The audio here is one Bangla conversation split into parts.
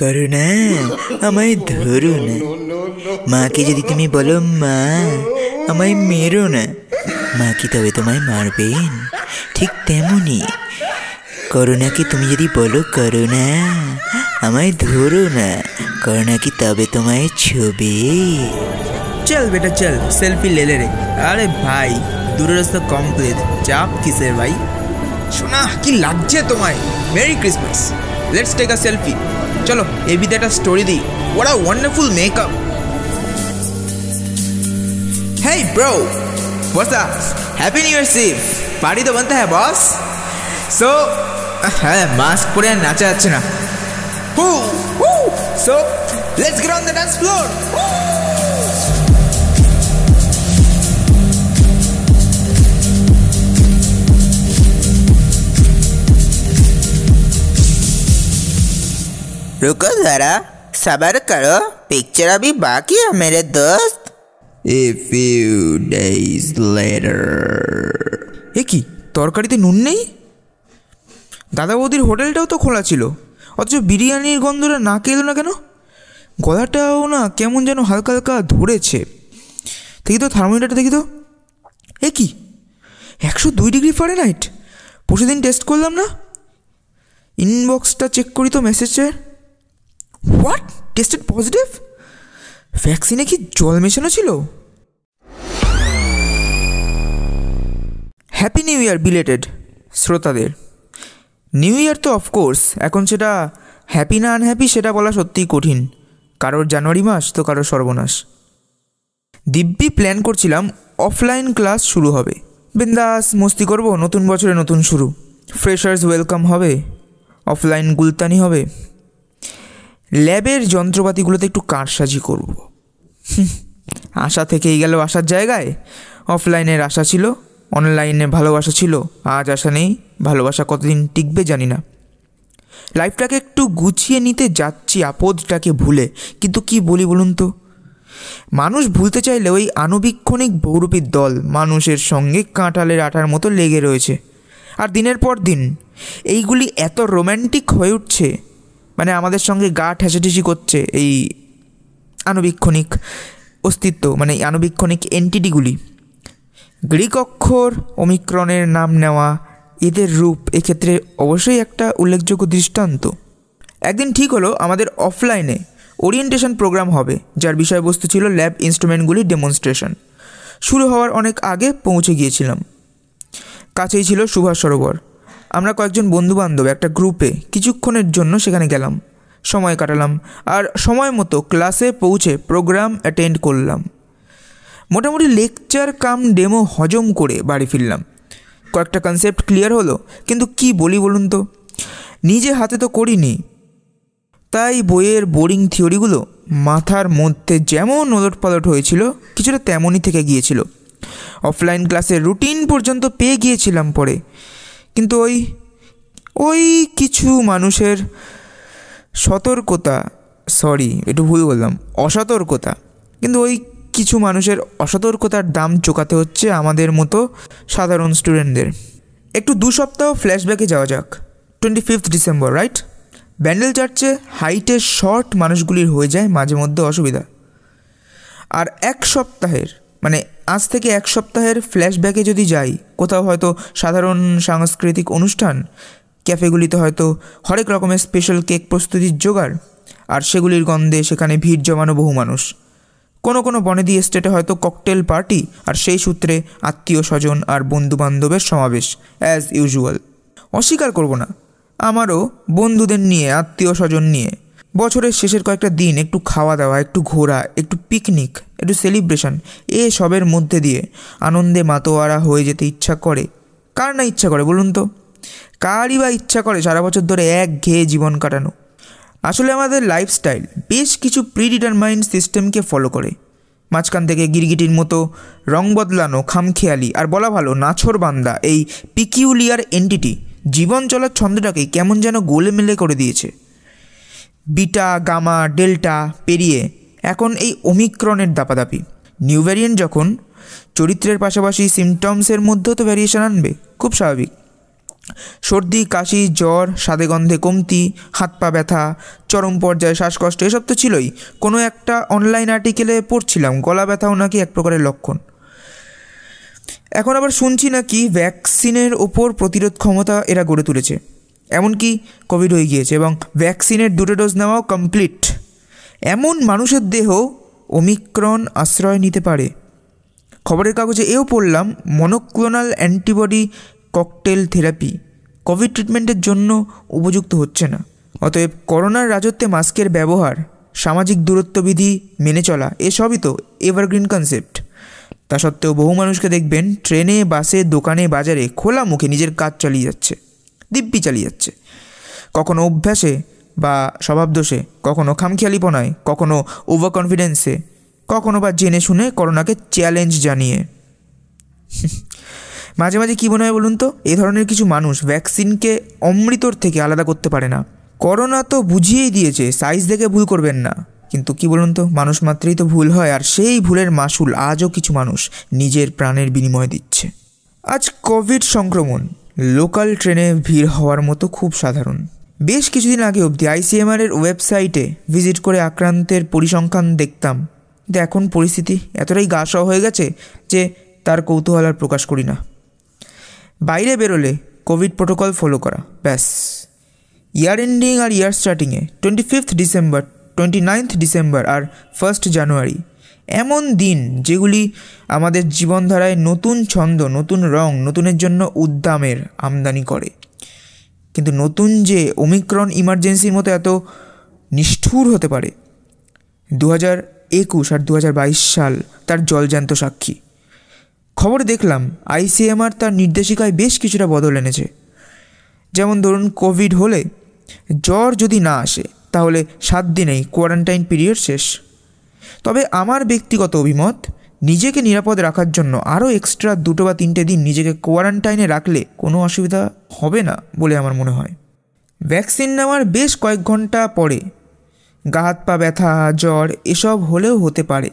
করো না আমায় ধরো না। মাকে যদি তুমি বলো, মা, আমায় মেরো না। মা কি তবে তোমায় মারবেন? ঠিক তেমনই করোনাকে তুমি যদি বলো করোনা আমায় ধরো না। করোনা কি তবে তোমায় ছবে। চল বেটা, চল, সেলফি ले রে। আরে ভাই দূরস্থ কমপ্লিট চাপ কিসের ভাই? শোনা, কি লাগছে তোমায়? Merry Christmas. Let's take a selfie চলো এ এবিতে একটা স্টোরি দিই। What a wonderful makeup hey bro বসা আপ হ্যাপি নিউ ইয়ার সিভ পার্টি তো বলতে হ্যাঁ বস সো হ্যাঁ মাস্ক পরে আর নাচা যাচ্ছে না। হু হু so let's get on the dance floor रुको जरा सबर करो पिक्चर अभी बाकी है मेरे दोस्त A few days later. এ কি তরকারিতে নুন নেই দাদা বৌদির হোটেলটাও তো খোলা ছিল অথচ বিরিয়ানির গন্ধটা না এলো না কেন গলাটাও না কেমন যেন হালকা হালকা ধরেছে দেখি তো থার্মোমিটারটা দেখি তো এ কি একশো দুই ডিগ্রি ফারেনহাইট পরশু দিন টেস্ট করলাম না ইনবক্সটা চেক করি তো মেসেজের হোয়াট টেস্টেড পজিটিভ ভ্যাকসিনে কি জল মেশানো ছিল? হ্যাপি নিউ ইয়ার বিলেটেড শ্রোতাদের। নিউ ইয়ার তো অফকোর্স এখন সেটা হ্যাপি না আনহ্যাপি সেটা বলা সত্যিই কঠিন। কারোর জানুয়ারি মাস তো কারোর সর্বনাশ। দিব্যি প্ল্যান করছিলাম অফলাইন ক্লাস শুরু হবে। বিন্দাস, মস্তি করব, নতুন বছরে নতুন শুরু। ফ্রেশার্স ওয়েলকাম হবে। অফলাইন গুলতানি হবে। ল্যাবের যন্ত্রপাতিগুলোতে একটু কারসাজি করব। আশা থেকেই গেল আসার জায়গায়। অফলাইনের আশা ছিল, অনলাইনে ভালোবাসা ছিল, আজ আশা নেই, ভালোবাসা কতদিন টিকবে জানি না। লাইফটাকে একটু গুছিয়ে নিতে যাচ্ছি, আপদটাকে ভুলে। কিন্তু কি বলি বলুন তো? মানুষ ভুলতে চাইলে ওই আনুবীক্ষণিক বহুরূপীর দল মানুষের সঙ্গে কাঁঠালের আটার মতো লেগে রয়েছে। আর দিনের পর দিন, এইগুলি এত রোম্যান্টিক হয়ে উঠছে মানে আমাদের সঙ্গে গা ঠেসাঠেসি করছে এই আনুবীক্ষণিক অস্তিত্ব মানে এই আনুবীক্ষণিক এন্টিটিগুলি গ্রিক অক্ষর অমিক্রণের নাম নেওয়া এদের রূপ এক্ষেত্রে অবশ্যই একটা উল্লেখযোগ্য দৃষ্টান্ত। একদিন ঠিক হলো, আমাদের অফলাইনে ওরিয়েন্টেশন প্রোগ্রাম হবে, যার বিষয়বস্তু ছিল ল্যাব ইনস্ট্রুমেন্টগুলির ডেমনস্ট্রেশন শুরু হওয়ার অনেক আগে পৌঁছে গিয়েছিলাম। কাছেই ছিল সুভাষ সরোবর। আমরা কয়েকজন বন্ধুবান্ধব একটা গ্রুপে কিছুক্ষণের জন্য সেখানে গেলাম। সময় কাটালাম আর সময় মতো ক্লাসে পৌঁছে প্রোগ্রাম অ্যাটেন্ড করলাম। মোটামুটি লেকচার কাম ডেমো হজম করে বাড়ি ফিরলাম। কয়েকটা কনসেপ্ট ক্লিয়ার হলো, কিন্তু কি বলি বলুন তো? নিজে হাতে তো করিনি। তাই বইয়ের বোরিং থিওরিগুলো মাথার মধ্যে যেমন ওলট পালট হয়েছিল, কিছুটা তেমনই থেকে গিয়েছিল। অফলাইন ক্লাসের রুটিন পর্যন্ত পেয়ে গিয়েছিলাম পরে। কিন্তু ওই ওই কিছু মানুষের সতর্কতা সরি একটু ভুল বললাম, অসতর্কতা, কিন্তু ওই কিছু মানুষের অসতর্কতার দাম চোকাতে হচ্ছে আমাদের মতো সাধারণ স্টুডেন্টদের একটু দু সপ্তাহ ফ্ল্যাশব্যাকে যাওয়া যাক। Twenty fifth December right Bandel চার্চে হাইটের শর্ট মানুষগুলির হয়ে যায় মাঝে মধ্যে অসুবিধা। আর এক সপ্তাহের মানে আজ থেকে এক সপ্তাহের ফ্ল্যাশব্যাকে যদি যাই, কোথাও হয়তো সাধারণ সাংস্কৃতিক অনুষ্ঠান, ক্যাফেগুলিতে হয়তো হরেক রকমের স্পেশাল কেক প্রস্তুতির জোগাড়, আর সেগুলির গন্ধে সেখানে ভিড় জমানো বহু মানুষ। কোনো কোনো বনেদি এস্টেটে হয়তো ককটেল পার্টি, আর সেই সূত্রে আত্মীয় স্বজন আর বন্ধু বান্ধবের সমাবেশ অ্যাজ ইউজুয়াল অস্বীকার করব না, আমারও বন্ধুদের নিয়ে, আত্মীয় স্বজন নিয়ে। বছরের শেষের কয়েকটা দিন একটু খাওয়া দাওয়া, একটু ঘোরা, একটু পিকনিক একটু সেলিব্রেশন সবের মধ্যে দিয়ে আনন্দে মাতোয়ারা হয়ে যেতে ইচ্ছা করে। কার না ইচ্ছা করে বলুন তো? কারই বা ইচ্ছা করে সারা বছর ধরে এক ঘেয়ে জীবন কাটানো। আসলে আমাদের লাইফস্টাইল বেশ কিছু প্রিডিটারমাইন্ড সিস্টেমকে ফলো করে। মাঝখান থেকে গিরগিটির মতো রং বদলানো, খামখেয়ালি, আর বলা ভালো নাছর বান্দা, এই পিকিউলিয়ার এন্টিটি জীবন চলার ছন্দটাকে কেমন যেন গোলেমেলে করে দিয়েছে। বিটা, গামা, ডেল্টা পেরিয়ে এখন এই ওমিক্রনের দাপাদাপি। নিউ ভ্যারিয়েন্ট যখন চরিত্রের পাশাপাশি সিমটমসের মধ্যেও তো ভ্যারিয়েশন আনবে, খুব স্বাভাবিক। সর্দি, কাশি, জ্বর, স্বাদে গন্ধে কমতি, হাত পা ব্যথা, চরম পর্যায়ে শ্বাসকষ্ট, এসব তো ছিলই। কোনো একটা অনলাইন আর্টিকেলে পড়ছিলাম, গলা ব্যথাও নাকি এক প্রকারের লক্ষণ। এখন আবার শুনছি নাকি ভ্যাকসিনের ওপর প্রতিরোধ ক্ষমতা এরা গড়ে তুলেছে। এমনকি কোভিড হয়ে গিয়েছে এবং ভ্যাকসিনের দুটো ডোজ নেওয়াও কমপ্লিট এমন মানুষের দেহ ওমিক্রন আশ্রয় নিতে পারে। খবরের কাগজে এও পড়লাম monoclonal antibody cocktail therapy COVID ট্রিটমেন্টের জন্য উপযুক্ত হচ্ছে না। অতএব করোনার রাজত্বে মাস্কের ব্যবহার, সামাজিক দূরত্ববিধি মেনে চলা, এসবই তো এভারগ্রিন কনসেপ্ট তা সত্ত্বেও বহু মানুষকে দেখবেন, ট্রেনে, বাসে, দোকানে, বাজারে খোলা মুখে নিজের কাজ চালিয়ে যাচ্ছে। দিব্যি চালিয়ে যাচ্ছে। কখনো অভ্যাসে বা স্বভাবদোষে, কখনো খামখেয়ালিপনায় কখনো ওভার কনফিডেন্সে কখনো বা জেনে শুনে করোনাকে চ্যালেঞ্জ জানিয়ে। মাঝে মাঝে কী মনে হয় বলুন তো? এ ধরনের কিছু মানুষ ভ্যাকসিনকে অমৃতর থেকে আলাদা করতে পারে না। করোনা তো বুঝিয়েই দিয়েছে সাইজ দেখে ভুল করবেন না। কিন্তু কি বলুন তো? মানুষ মাত্রেই তো ভুল হয় আর সেই ভুলের মাসুল আজও কিছু মানুষ নিজের প্রাণের বিনিময় দিচ্ছে। আজ কোভিড সংক্রমণ। লোকাল ট্রেনে ভিড় হওয়ার মতো খুব সাধারণ। বেশ কিছুদিন আগে অবধি আইসিএমআর এর ওয়েবসাইটে ভিজিট করে আক্রান্তের পরিসংখ্যান দেখতাম। কিন্তু এখন পরিস্থিতি এতটাই গা সহ হয়ে গেছে যে তার কৌতূহল আর প্রকাশ করি না। বাইরে বেরোলে কোভিড প্রোটোকল ফলো করা, ব্যাস। ইয়ার এন্ডিং আর year স্টার্টিংয়ে twenty fifth December, twenty ninth December আর ফার্স্ট জানুয়ারি। এমন দিন যেগুলি আমাদের জীবনধারায় নতুন ছন্দ, নতুন রং, নতুনের জন্য উদ্দামের আমদানি করে। কিন্তু নতুন যে ওমিক্রন ইমার্জেন্সির মতো এত নিষ্ঠুর হতে পারে দু হাজার একুশ আর দু হাজার বাইশ সাল তার জলজান্ত সাক্ষী। খবর দেখলাম আইসিএমআর তার নির্দেশিকায় বেশ কিছুটা বদল এনেছে। যেমন ধরুন, কোভিড হলে জ্বর যদি না আসে, তাহলে সাত দিনেই কোয়ারেন্টাইন পিরিয়ড শেষ। তবে আমার ব্যক্তিগত অভিমত, নিজেকে নিরাপদ রাখার জন্য আরও এক্সট্রা দুটো বা তিনটে দিন নিজেকে কোয়ারেন্টাইনে রাখলে কোনো অসুবিধা হবে না বলে আমার মনে হয়। ভ্যাকসিন নেওয়ার বেশ কয়েক ঘণ্টা পরে, গা হাত পা ব্যথা, জ্বর এসব হলেও হতে পারে।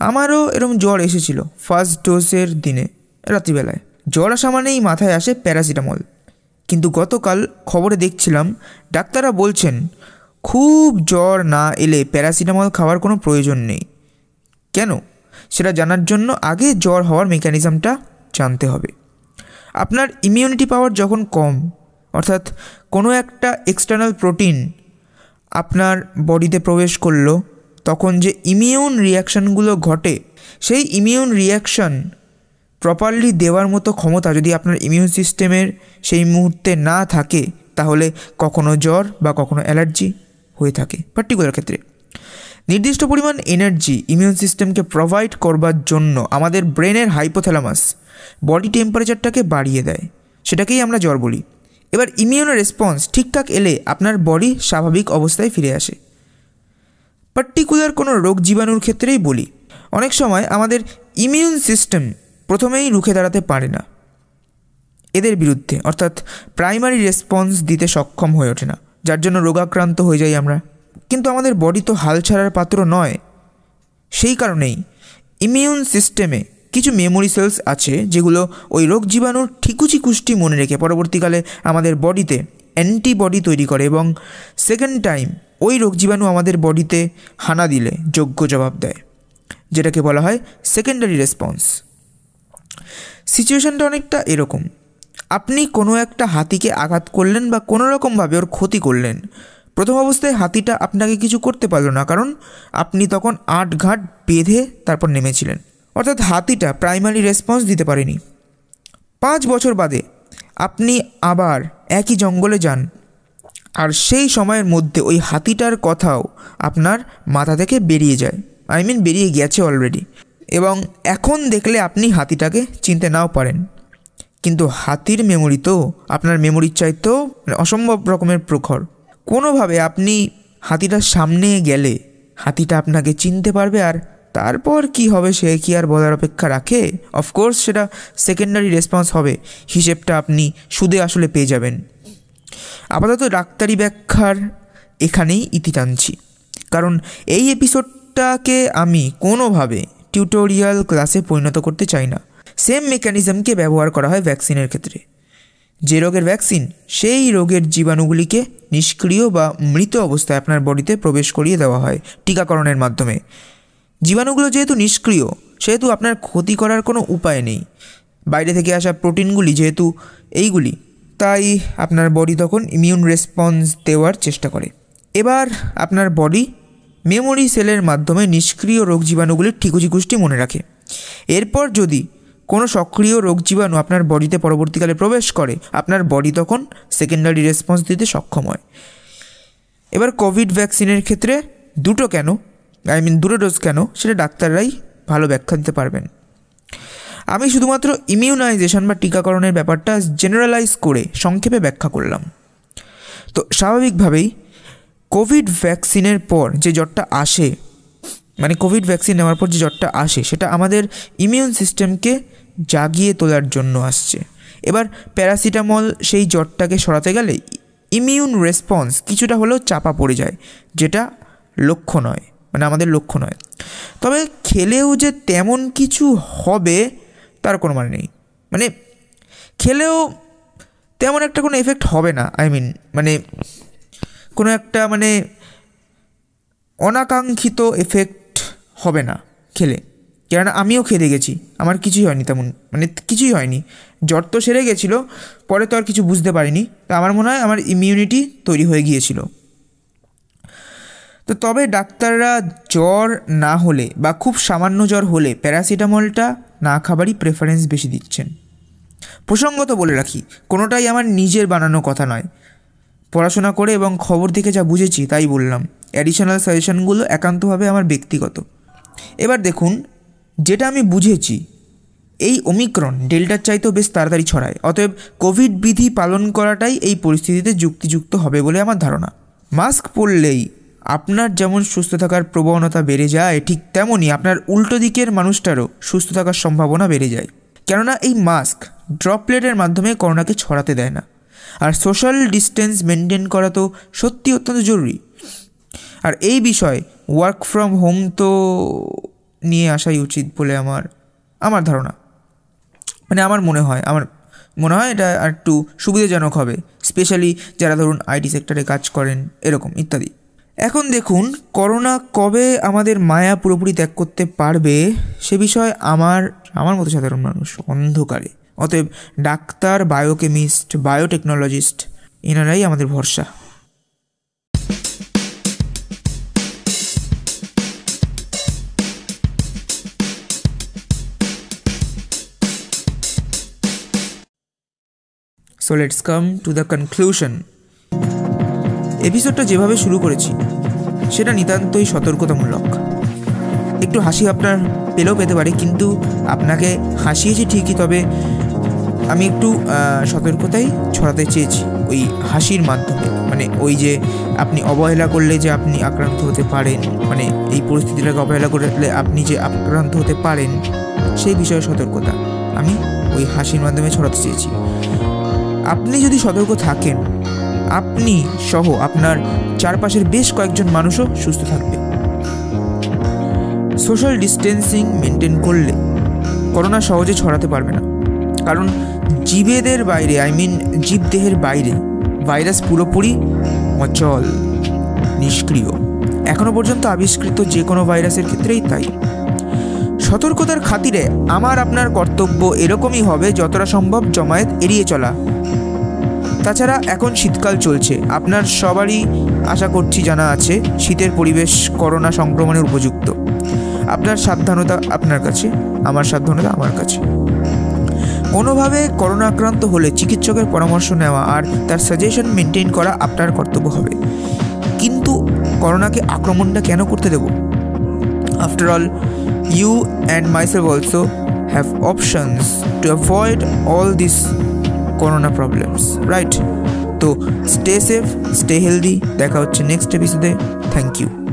আমারও এরম জ্বর এসেছিল ফার্স্ট ডোজের দিনে, রাত্রিবেলায়। জ্বর আসা মানেই মাথায় আসে প্যারাসিটামল কিন্তু গতকাল খবরে দেখছিলাম, ডাক্তাররা বলছেন খুব জ্বর না এলে প্যারাসিটামল খাওয়ার কোনো প্রয়োজন নেই। কেন? সেটা জানার জন্য আগে জ্বর হওয়ার মেকানিজমটা জানতে হবে। আপনার ইমিউনিটি পাওয়ার যখন কম, অর্থাৎ কোনো একটা এক্সটার্নাল প্রোটিন আপনার বডিতে প্রবেশ করল, তখন যে ইমিউন রিয়াকশানগুলো ঘটে, সেই ইমিউন রিয়াকশান প্রপারলি দেওয়ার মতো ক্ষমতা যদি আপনার ইমিউন সিস্টেমের সেই মুহূর্তে না থাকে, তাহলে কখনো জ্বর বা কখনো অ্যালার্জি হয়ে থাকে পার্টিকুলার ক্ষেত্রে। নির্দিষ্ট পরিমাণ এনার্জি ইমিউন সিস্টেমকে প্রোভাইড করবার জন্য আমাদের ব্রেনের হাইপোথ্যালামাস বডি টেম্পারেচারটাকে বাড়িয়ে দেয়। সেটাকেই আমরা জ্বর বলি। এবার ইমিউন রেসপন্স ঠিকঠাক এলে আপনার বডি স্বাভাবিক অবস্থায় ফিরে আসে। পার্টিকুলার কোনো রোগ জীবাণুর ক্ষেত্রেই বলি। অনেক সময় আমাদের ইমিউন সিস্টেম প্রথমেই রুখে দাঁড়াতে পারে না। এদের বিরুদ্ধে, অর্থাৎ প্রাইমারি রেসপন্স দিতে সক্ষম হয়ে ওঠে না। যার জন্য রোগাক্রান্ত হয়ে যাই আমরা। কিন্তু আমাদের বডি তো হাল ছাড়ার পাত্র নয়। সেই কারণেই ইমিউন সিস্টেমে কিছু মেমোরি সেলস আছে যেগুলো ওই রোগ জীবাণুর ঠিকুচি কুষ্টি মনে রেখে পরবর্তীকালে আমাদের বডিতে অ্যান্টিবডি তৈরি করে এবং সেকেন্ড টাইম ওই রোগ জীবাণু আমাদের বডিতে হানা দিলে, যোগ্য জবাব দেয়, যেটাকে বলা হয় সেকেন্ডারি রেসপন্স সিচুয়েশনটা অনেকটা এরকম। আপনি কোনো একটা হাতিকে আঘাত করলেন বা কোনো রকমভাবে ওর ক্ষতি করলেন। প্রথম অবস্থায় হাতিটা আপনাকে কিছু করতে পারল না, কারণ আপনি তখন আট ঘাট বেঁধে তারপর নেমেছিলেন। অর্থাৎ হাতিটা প্রাইমারি রেসপন্স দিতে পারেনি। পাঁচ বছর বাদে আপনি আবার একই জঙ্গলে যান, আর সেই সময়ের মধ্যে ওই হাতিটার কথাও আপনার মাথা থেকে বেরিয়ে যায়। আই মিন বেরিয়ে গেছে অলরেডি। এবং এখন দেখলে আপনি হাতিটাকে চিনতে নাও পারেন। কিন্তু হাতির মেমোরি তো আপনার মেমোরির চাইতেও অসম্ভব রকমের প্রখর। কোনোভাবে আপনি হাতিটার সামনে গেলে হাতিটা আপনাকে চিনতে পারবে আর তারপর কি হবে সে কি আর বলার অপেক্ষা রাখে? অফকোর্স সেটা সেকেন্ডারি রেসপন্স হবে। হিসেবটা আপনি সুদে আসলে পেয়ে যাবেন। আপাতত ডাক্তারি ব্যাখ্যার এখানেই ইতি টানছি। কারণ এই এপিসোডটাকে আমি কোনোভাবে টিউটোরিয়াল ক্লাসে পরিণত করতে চাই না। সেম মেকানিজমকে ব্যবহার করা হয় ভ্যাকসিনের ক্ষেত্রে। যে রোগের ভ্যাকসিন সেই রোগের জীবাণুগুলিকে নিষ্ক্রিয় বা মৃত অবস্থায় আপনার বডিতে প্রবেশ করিয়ে দেওয়া হয় টিকাকরণের মাধ্যমে। জীবাণুগুলো যেহেতু নিষ্ক্রিয়, সেহেতু আপনার ক্ষতি করার কোনো উপায় নেই। বাইরে থেকে আসা প্রোটিনগুলি যেহেতু এইগুলি, তাই আপনার বডি তখন ইমিউন রেসপন্স দেওয়ার চেষ্টা করে। এবার আপনার বডি মেমোরি সেলের মাধ্যমে নিষ্ক্রিয় রোগ জীবাণুগুলির ঠিকুজি কুষ্টি মনে রাখে। এরপর যদি কোনো সক্রিয় রোগ জীবাণু আপনার বডিতে পরবর্তীকালে প্রবেশ করে, আপনার বডি তখন সেকেন্ডারি রেসপন্স দিতে সক্ষম হয়। এবার কোভিড ভ্যাকসিনের ক্ষেত্রে দুটো কেন আই মিন দুটো ডোজ কেন, সেটা ডাক্তাররাই ভালো ব্যাখ্যা দিতে পারবেন। আমি শুধুমাত্র ইমিউনাইজেশন বা টিকাকরণের ব্যাপারটা জেনারেলাইজ করে সংক্ষেপে ব্যাখ্যা করলাম। তো স্বাভাবিকভাবেই কোভিড ভ্যাকসিনের পর যে জ্বরটা আসে মানে কোভিড ভ্যাকসিন নেওয়ার পর যে জ্বরটা আসে, সেটা আমাদের ইমিউন সিস্টেমকে জাগিয়ে তোলার জন্য আসছে। এবার প্যারাসিটামল সেই জ্বরটাকে সরাতে গেলে ইমিউন রেসপন্স কিছুটা হলেও চাপা পড়ে যায়, যেটা লক্ষ্য নয় মানে আমাদের লক্ষ্য নয়। তবে খেলেও যে তেমন কিছু হবে তার কোনো মানে নেই। মানে খেলেও তেমন একটা কোনো এফেক্ট হবে না আই মিন মানে কোনো একটা মানে অনাকাঙ্ক্ষিত এফেক্ট হবে না খেলে। কেননা আমিও খেতে গেছি। আমার কিছুই হয়নি তেমন মানে কিছুই হয়নি। জ্বর তো সেরে গেছিল, পরে তো আর কিছু বুঝতে পারিনি। তো আমার মনে হয় আমার ইমিউনিটি তৈরি হয়ে গিয়েছিল। তো তবে ডাক্তাররা জ্বর না হলে বা খুব সামান্য জ্বর হলে প্যারাসিটামলটা না খাবারই প্রেফারেন্স বেশি দিচ্ছেন। প্রসঙ্গত বলে রাখি, কোনোটাই আমার নিজের বানানো কথা নয়। পড়াশোনা করে এবং খবর থেকে যা বুঝেছি তাই বললাম। অ্যাডিশনাল সাজেশনগুলো একান্তভাবে আমার ব্যক্তিগত। এবার দেখুন যেটা আমি বুঝেছি, এই ওমিক্রন ডেল্টার চাইতেও বেশ তাড়াতাড়ি ছড়ায়। অতএব কোভিড বিধি পালন করাটাই এই পরিস্থিতিতে যুক্তিযুক্ত হবে বলে আমার ধারণা। মাস্ক পরলেই আপনার যেমন সুস্থ থাকার প্রবণতা বেড়ে যায়, ঠিক তেমনই আপনার উল্টো দিকের মানুষটারও সুস্থ থাকার সম্ভাবনা বেড়ে যায়। কেননা এই মাস্ক ড্রপলেটের মাধ্যমে করোনাকে ছড়াতে দেয় না। আর সোশ্যাল ডিস্টেন্স মেনটেন করা তো সত্যি অত্যন্ত জরুরি। আর এই বিষয় ওয়ার্ক ফ্রম হোম তো নিয়ে আসাই উচিত বলে আমার আমার ধারণা। মানে আমার মনে হয়, আমার মনে হয় এটা আর একটু সুবিধাজনক হবে স্পেশালি যারা ধরুন আইটি সেক্টরে কাজ করেন, এরকম ইত্যাদি। এখন দেখুন, করোনা কবে আমাদের মায়া পুরোপুরি ত্যাগ করতে পারবে, সে বিষয়ে আমার আমার মতো সাধারণ মানুষ অন্ধকারে। অতএব ডাক্তার বায়োকেমিস্ট বায়োটেকনোলজিস্ট এনারাই আমাদের ভরসা। So let's come to the conclusion এপিসোডটা যেভাবে শুরু করেছি, সেটা নিতান্তই সতর্কতামূলক। একটু হাসি আপনার পেলেও পেতে পারে, কিন্তু আপনাকে হাসিয়েছি ঠিকই, তবে আমি একটু সতর্কতাই ছড়াতে চেয়েছি ওই হাসির মাধ্যমে। মানে ওই যে আপনি অবহেলা করলে যে আপনি আক্রান্ত হতে পারেন মানে এই পরিস্থিতিটাকে অবহেলা করলে আপনি যে আক্রান্ত হতে পারেন, সেই বিষয়ে সতর্কতা আমি ওই হাসির মাধ্যমে ছড়াতে চেয়েছি। আপনি যদি সতর্ক থাকেন, আপনি সহ আপনার চারপাশের বেশ কয়েকজন মানুষও সুস্থ থাকবে। সোশ্যাল ডিস্টেন্সিং মেনটেন করলে করোনা সহজে ছড়াতে পারবে না। কারণ জীবেদের বাইরে, আই মিন জীবদেহের বাইরে, ভাইরাস পুরোপুরি অচল, নিষ্ক্রিয়। এখনও পর্যন্ত আবিষ্কৃত যে কোনো ভাইরাসের ক্ষেত্রেই তাই। সতর্কতার খাতিরে আমার আপনার কর্তব্য এরকমই হবে যতটা সম্ভব জমায়েত এড়িয়ে চলা। তাছাড়া এখন শীতকাল চলছে। আপনার সবারই আশা করছি জানা আছে, শীতের পরিবেশ করোনা সংক্রমণের উপযুক্ত। আপনার সাবধানতা আপনার কাছে, আমার সাবধানতা আমার কাছে। কোনোভাবে করোনা আক্রান্ত হলে চিকিৎসকের পরামর্শ নেওয়া আর তার সাজেশন মেনটেন করা আপনার কর্তব্য হবে। কিন্তু করোনাকে আক্রমণটা কেন করতে দেব? After all you and myself also have options to avoid all this corona problems right তো স্টে সেফ স্টে হেলদি দেখা হচ্ছে নেক্সট এপিসোডে থ্যাংক ইউ